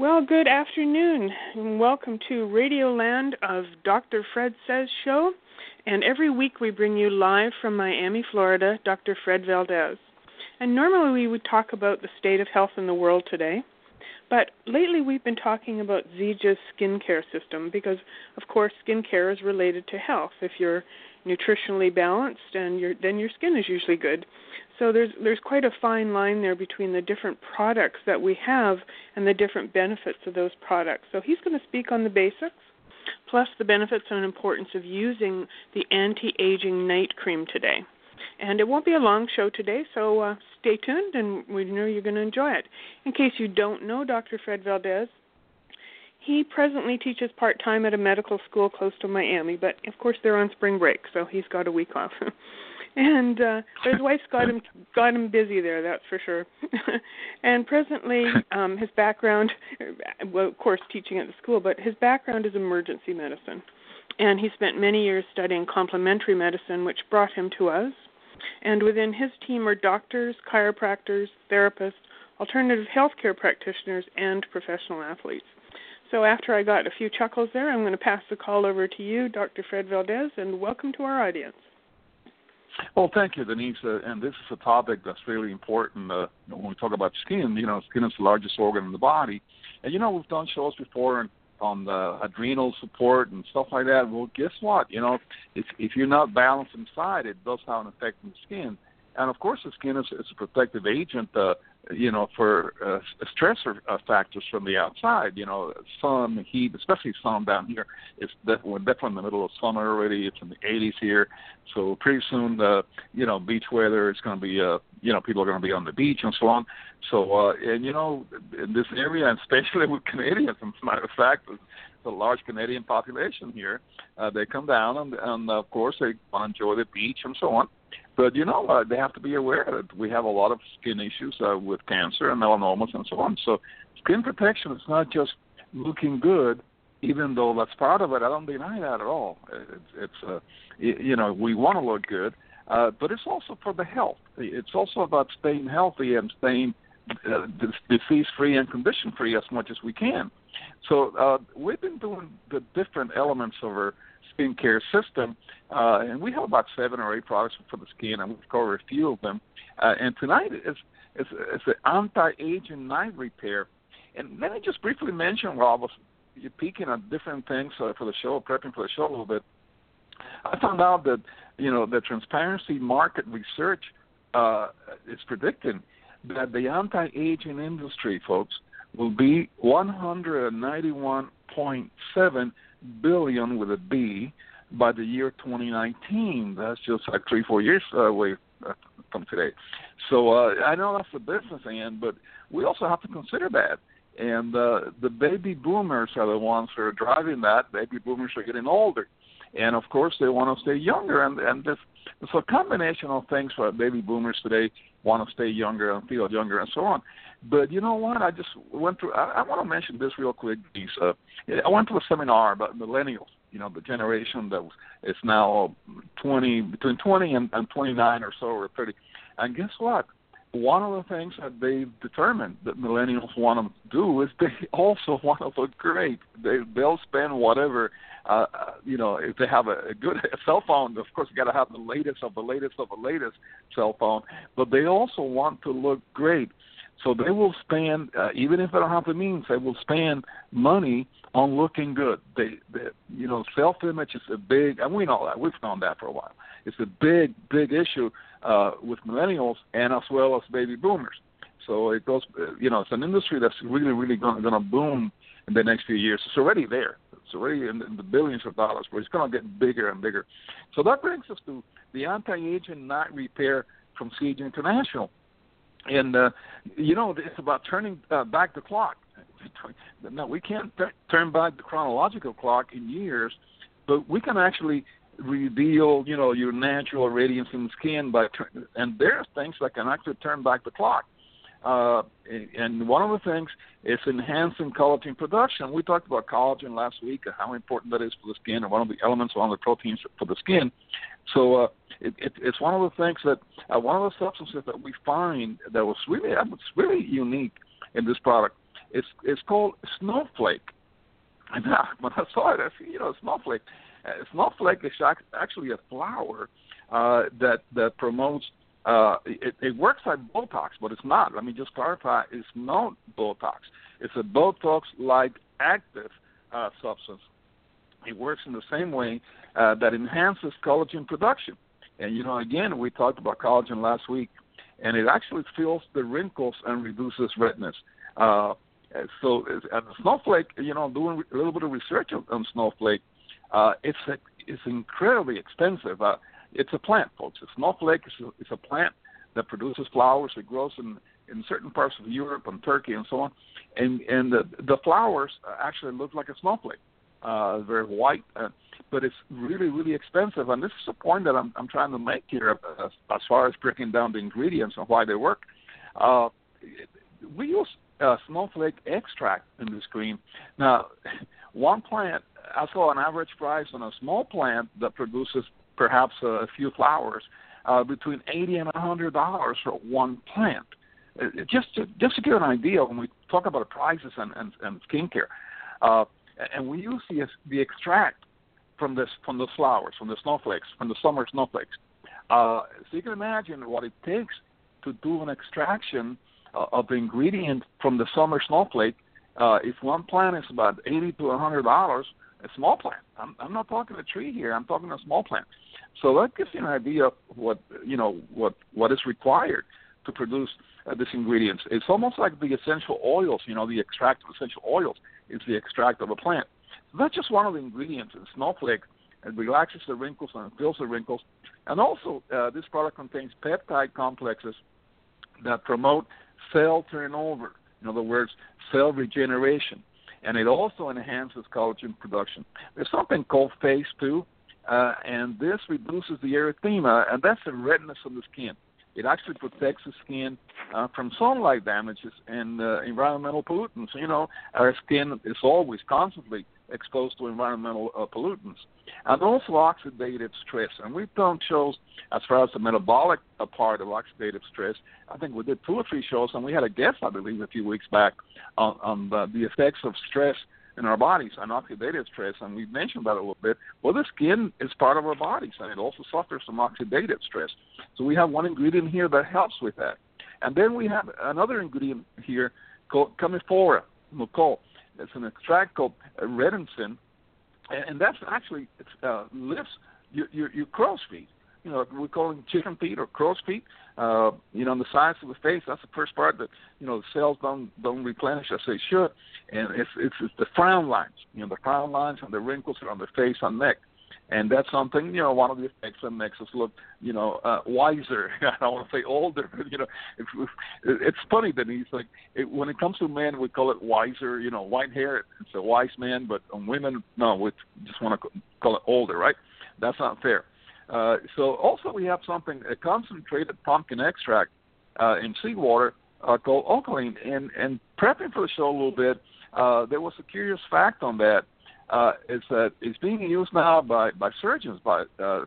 Well, good afternoon, and welcome to Radio Land of Dr. Fred Says Show. And every week we bring you live from Miami, Florida, Dr. Fred Valdes. And normally we would talk about the state of health in the world today. But lately we've been talking about Zija's skincare system because, of course, skincare is related to health. If you're nutritionally balanced, and your, then your skin is usually good. So there's there's quite a fine line there between the different products that we have and the different benefits of those products. So he's going to speak on the basics, plus the benefits and importance of using the anti-aging night cream today. And it won't be a long show today, so uh, stay tuned, and we know you're going to enjoy it. In case you don't know Dr. Fred Valdes, he presently teaches part time at a medical school close to Miami, but of course they're on spring break, so he's got a week off. and uh but his wife's got him got him busy there that's for sure and presently um his background well of course teaching at the school but his background is emergency medicine and he spent many years studying complementary medicine which brought him to us and within his team are doctors chiropractors therapists alternative healthcare practitioners and professional athletes so after I got a few chuckles there, I'm going to pass the call over to you, Dr. Fred Valdes, and welcome to our audience. Well, thank you, Denise. Uh, and this is a topic that's really important uh, when we talk about skin. You know, skin is the largest organ in the body, and you know we've done shows before on on the adrenal support and stuff like that. Well, guess what? You know, if if you're not balanced inside, it does have an effect on the skin. And of course, the skin is, is a protective agent. Uh, you know, for uh, stressor uh, factors from the outside. You know, sun, heat, especially sun down here. It's we're definitely in the middle of summer already. It's in the 80s here, so pretty soon, uh, you know, beach weather. It's going to be, uh, you know, people are going to be on the beach and so on. So, uh, and you know, in this area, especially with Canadians, as a matter of fact, a large Canadian population here. Uh, they come down and, and of course they enjoy the beach and so on. But you know, uh, they have to be aware that we have a lot of skin issues uh, with cancer and melanomas and so on. So, skin protection is not just looking good, even though that's part of it. I don't deny that at all. It's, it's uh, you know, we want to look good, uh, but it's also for the health. It's also about staying healthy and staying uh, disease free and condition free as much as we can. So uh, we've been doing the different elements of our skincare system, uh, and we have about seven or eight products for the skin, and we've covered a few of them. Uh, and tonight is is it's an anti-aging night repair. And let me just briefly mention, while I was peeking at different things uh, for the show, prepping for the show a little bit. I found out that you know the transparency market research uh, is predicting that the anti-aging industry, folks, will be 191.7 billion with a B by the year 2019. That's just like three, four years away from today. So uh, I know that's the business end, but we also have to consider that. And uh, the baby boomers are the ones who are driving that. Baby boomers are getting older, and of course they want to stay younger. And and this, it's a combination of things for baby boomers today want to stay younger and feel younger and so on. But you know what? I just went through. I, I want to mention this real quick. Lisa. Uh, I went to a seminar about millennials. You know, the generation that was, is now 20, between 20 and, and 29 or so, or 30. And guess what? One of the things that they've determined that millennials want to do is they also want to look great. They they'll spend whatever uh, uh, you know, if they have a, a good cell phone, of course, you got to have the latest of the latest of the latest cell phone. But they also want to look great. So they will spend, uh, even if they don't have the means, they will spend money on looking good. They, they you know, self-image is a big, and we know that. We've known that for a while. It's a big, big issue uh, with millennials and as well as baby boomers. So it goes, you know, it's an industry that's really, really going to boom in the next few years. It's already there. It's already in the, billions of dollars, but it's going to get bigger and bigger. So that brings us to the anti-aging night repair from Zija International and uh, you know it's about turning uh, back the clock. No, we can't t- turn back the chronological clock in years, but we can actually reveal, you know, your natural radiance in the skin by, and there's things that can actually turn back the clock. Uh, and one of the things is enhancing collagen production. We talked about collagen last week and how important that is for the skin, and one of the elements, one of the proteins for the skin. So uh, it, it, it's one of the things that uh, one of the substances that we find that was really that was really unique in this product It's it's called snowflake. And now, when I saw it, I said, you know, snowflake. Uh, snowflake is actually a flower uh, that that promotes. Uh, it, it works like Botox, but it's not. Let me just clarify: it's not Botox. It's a Botox-like active uh, substance. It works in the same way uh, that enhances collagen production. And you know, again, we talked about collagen last week, and it actually fills the wrinkles and reduces redness. Uh, so, and snowflake, you know, doing a little bit of research on snowflake, uh, it's a, it's incredibly expensive. Uh, it's a plant, folks. A snowflake is a, it's a plant that produces flowers. It grows in in certain parts of Europe and Turkey and so on, and and the the flowers actually look like a snowflake, uh, very white, uh, but it's really really expensive. And this is a point that I'm I'm trying to make here uh, as far as breaking down the ingredients and why they work. Uh, we use uh, snowflake extract in this cream. Now, one plant, I saw an average price on a small plant that produces perhaps a few flowers uh, between eighty and a hundred dollars for one plant. Uh, just to, just to give an idea, when we talk about prices and and, and skincare, uh, and we use the the extract from this from the flowers, from the snowflakes, from the summer snowflakes. Uh, so you can imagine what it takes to do an extraction uh, of the ingredient from the summer snowflake. Uh, if one plant is about eighty to a hundred dollars, a small plant. I'm, I'm not talking a tree here. I'm talking a small plant. So that gives you an idea of what you know what what is required to produce uh, these ingredients. It's almost like the essential oils. You know, the extract of essential oils is the extract of a plant. So that's just one of the ingredients in snowflake. It relaxes the wrinkles and fills the wrinkles. And also, uh, this product contains peptide complexes that promote cell turnover. In other words, cell regeneration. And it also enhances collagen production. There's something called phase two, uh, and this reduces the erythema, and that's the redness of the skin. It actually protects the skin uh, from sunlight damages and uh, environmental pollutants. You know, our skin is always constantly exposed to environmental uh, pollutants, and also oxidative stress. And we've done shows as far as the metabolic uh, part of oxidative stress. I think we did two or three shows, and we had a guest, I believe, a few weeks back on, on the, the effects of stress in our bodies and oxidative stress, and we mentioned that a little bit. Well, the skin is part of our bodies, and it also suffers from oxidative stress. So we have one ingredient here that helps with that. And then we have another ingredient here called Commiphora, Nicole. It's an extract called retinsin, and and that's actually uh, lifts your, your, your crow's feet. You know, we call them chicken feet or crow's feet. Uh, you know, on the sides of the face, that's the first part that you know the cells don't don't replenish as they should, and it's it's, it's the frown lines. You know, the frown lines and the wrinkles on the face and neck and that's something you know one of the effects that makes us look you know uh, wiser. I don't want to say older, but you know it's it's funny that he's like it, when it comes to men we call it wiser. You know, white hair it's a wise man, but on women no, we just want to call it older, right? That's not fair. Uh, so also we have something a concentrated pumpkin extract uh, in seawater uh, called Ocoline. And and prepping for the show a little bit, uh, there was a curious fact on that uh, is that it's being used now by, by surgeons, by uh,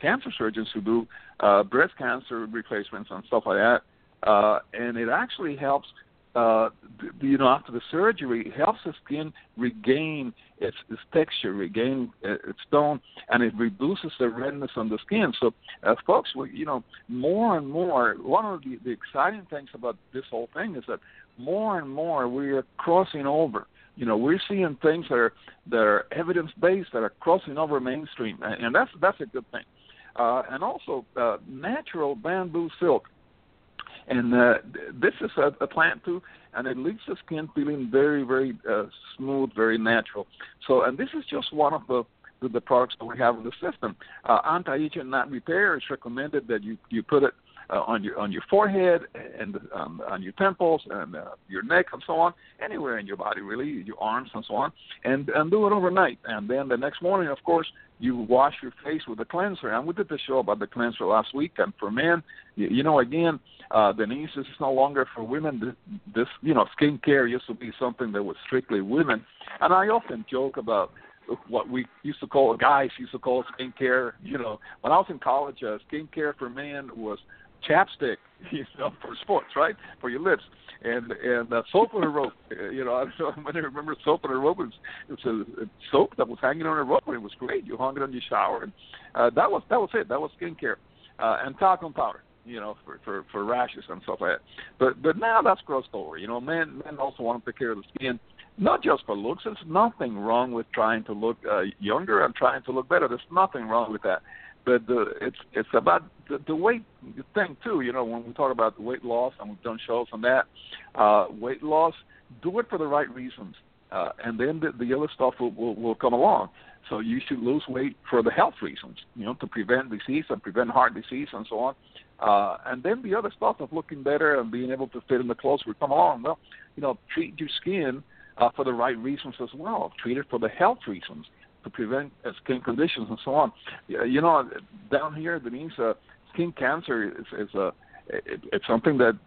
cancer surgeons who do uh, breast cancer replacements and stuff like that. Uh, and it actually helps, uh, you know, after the surgery, it helps the skin regain its, its texture, regain uh, its tone, and it reduces the redness on the skin. So, uh, folks, we, you know, more and more, one of the, the exciting things about this whole thing is that more and more we are crossing over you know we're seeing things that are that are evidence based that are crossing over mainstream and that's that's a good thing. Uh, and also uh, natural bamboo silk. And uh, this is a, a plant too and it leaves the skin feeling very very uh, smooth very natural. So and this is just one of the the, the products that we have in the system. Uh, anti-aging not repair is recommended that you you put it uh, on your on your forehead and um, on your temples and uh, your neck and so on, anywhere in your body really, your arms and so on, and and do it overnight. And then the next morning, of course, you wash your face with a cleanser. And we did the show about the cleanser last week. And for men, you, you know, again, uh, Denise, this is no longer for women. This, this, you know, skincare used to be something that was strictly women. And I often joke about what we used to call guys used to call skincare. You know, when I was in college, uh, skincare for men was chapstick, you know, for sports, right? For your lips. And and uh, soap on a rope, you know. I I remember soap on a rope, it was, it was a soap that was hanging on a rope, and it was great. You hung it on your shower, and uh, that was that was it. That was skincare, uh, and talcum powder you know, for for for rashes and stuff like that. But but now that's crossed over. You know, men men also want to take care of the skin, not just for looks. There's nothing wrong with trying to look uh, younger and trying to look better. There's nothing wrong with that. But the, it's it's about the, the weight thing too. You know, when we talk about weight loss, and we've done shows on that, uh, weight loss, do it for the right reasons, uh, and then the, the other stuff will, will will come along. So you should lose weight for the health reasons, you know, to prevent disease and prevent heart disease and so on. Uh, and then the other stuff of looking better and being able to fit in the clothes will come along. Well, you know, treat your skin uh, for the right reasons as well. Treat it for the health reasons to prevent uh, skin conditions and so on. You know, down here, Denise, uh, skin cancer is, is a it, it's something that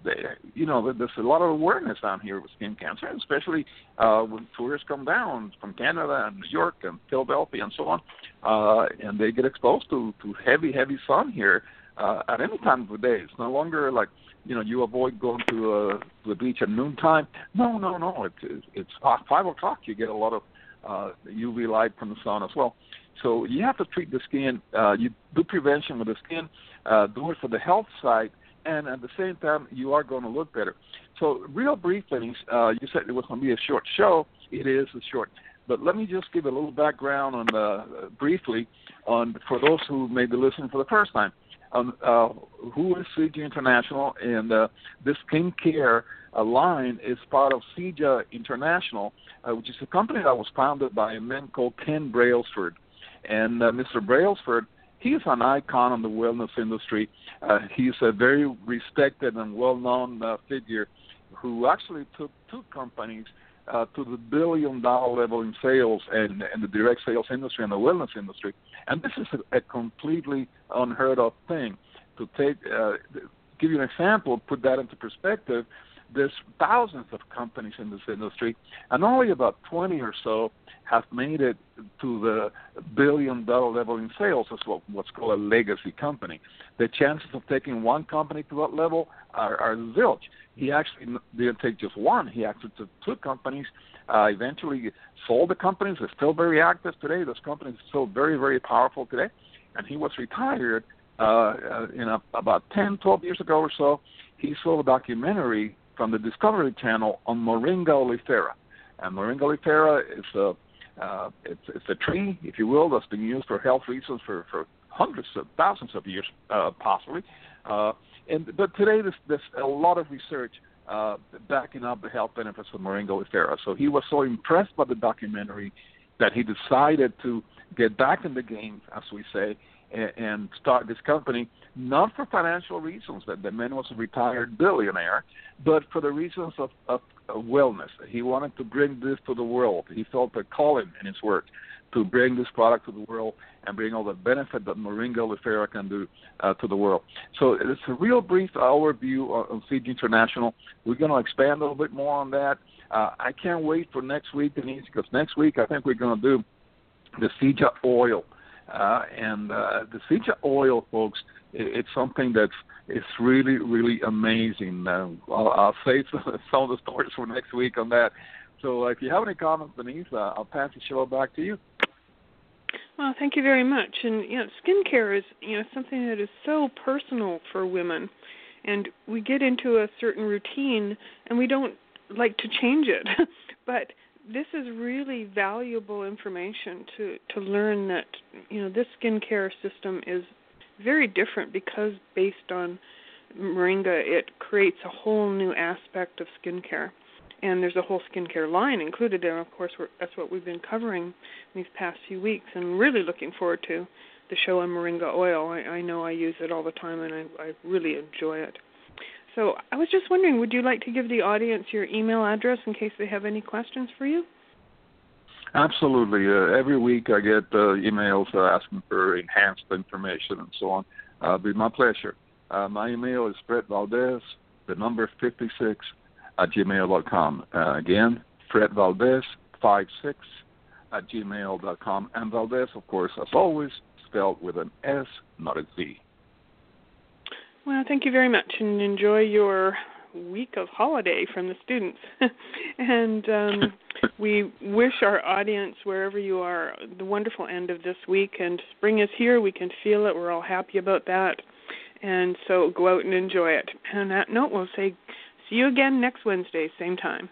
you know there's a lot of awareness down here with skin cancer, especially uh, when tourists come down from Canada and New York and Philadelphia and so on, uh, and they get exposed to to heavy, heavy sun here uh, at any time of the day. It's no longer like you know you avoid going to, uh, to the beach at noontime. No, no, no. It's it's five o'clock. You get a lot of uh, UV light from the sun as well. So you have to treat the skin. Uh, you do prevention with the skin. Uh, do it for the health side, and at the same time you are going to look better. So real briefly, uh, you said it was going to be a short show. It is a short. But let me just give a little background on uh, briefly on for those who may be listening for the first time um, uh, who is Zija International, and uh, this skincare uh, line is part of Zija International, uh, which is a company that was founded by a man called Ken Brailsford. And uh, Mr. Brailsford, he is an icon in the wellness industry. Uh, he's a very respected and well-known uh, figure who actually took two companies uh, to the billion dollar level in sales and, and the direct sales industry and the wellness industry. And this is a, a completely unheard of thing. To take, uh, give you an example, put that into perspective. There's thousands of companies in this industry, and only about 20 or so have made it to the billion dollar level in sales. That's what, what's called a legacy company. The chances of taking one company to that level are, are zilch. He actually didn't take just one, he actually took two companies uh, eventually sold the companies. They're still very active today. Those companies are still very, very powerful today. And he was retired uh, uh, in a, about 10, 12 years ago or so. He saw a documentary from the Discovery Channel on Moringa oleifera. And Moringa oleifera is a uh, it's, it's a tree, if you will, that's been used for health reasons for, for hundreds of thousands of years, uh, possibly. Uh, and but today, there's, there's a lot of research uh, backing up the health benefits of Moringa oleifera. So he was so impressed by the documentary that he decided to get back in the game, as we say, and, and start this company, not for financial reasons, that the man was a retired billionaire, but for the reasons of, of, of wellness. He wanted to bring this to the world. He felt a calling in his work to bring this product to the world and bring all the benefit that Moringa oleifera can do uh, to the world. So it's a real brief overview on Zija International. We're going to expand a little bit more on that. Uh, I can't wait for next week, Denise, because next week I think we're going to do the Zija oil. Uh, and uh, the Zija oil, folks, it, it's something that's it's really, really amazing. Uh, I'll, I'll save some of the stories for next week on that. So uh, if you have any comments, Denise, uh, I'll pass the show back to you. Well, thank you very much. And you know, skincare is you know something that is so personal for women, and we get into a certain routine and we don't like to change it. but this is really valuable information to to learn that you know this skincare system is very different because based on moringa, it creates a whole new aspect of skincare and there's a whole skincare line included there. Of course, that's what we've been covering these past few weeks, and really looking forward to the show on moringa oil. I, I know I use it all the time, and I, I really enjoy it. So I was just wondering, would you like to give the audience your email address in case they have any questions for you? Absolutely. Uh, every week I get uh, emails uh, asking for enhanced information and so on. Uh, it'll be my pleasure. Uh, my email is Fred Valdes, the number 56 at gmail.com. Uh, again, Fred Valdes, 56 at gmail.com. And Valdes, of course, as always, spelled with an S, not a Z. Well, thank you very much, and enjoy your week of holiday from the students. and um, we wish our audience, wherever you are, the wonderful end of this week. And spring is here. We can feel it. We're all happy about that. And so go out and enjoy it. And on that note, we'll say see you again next Wednesday, same time.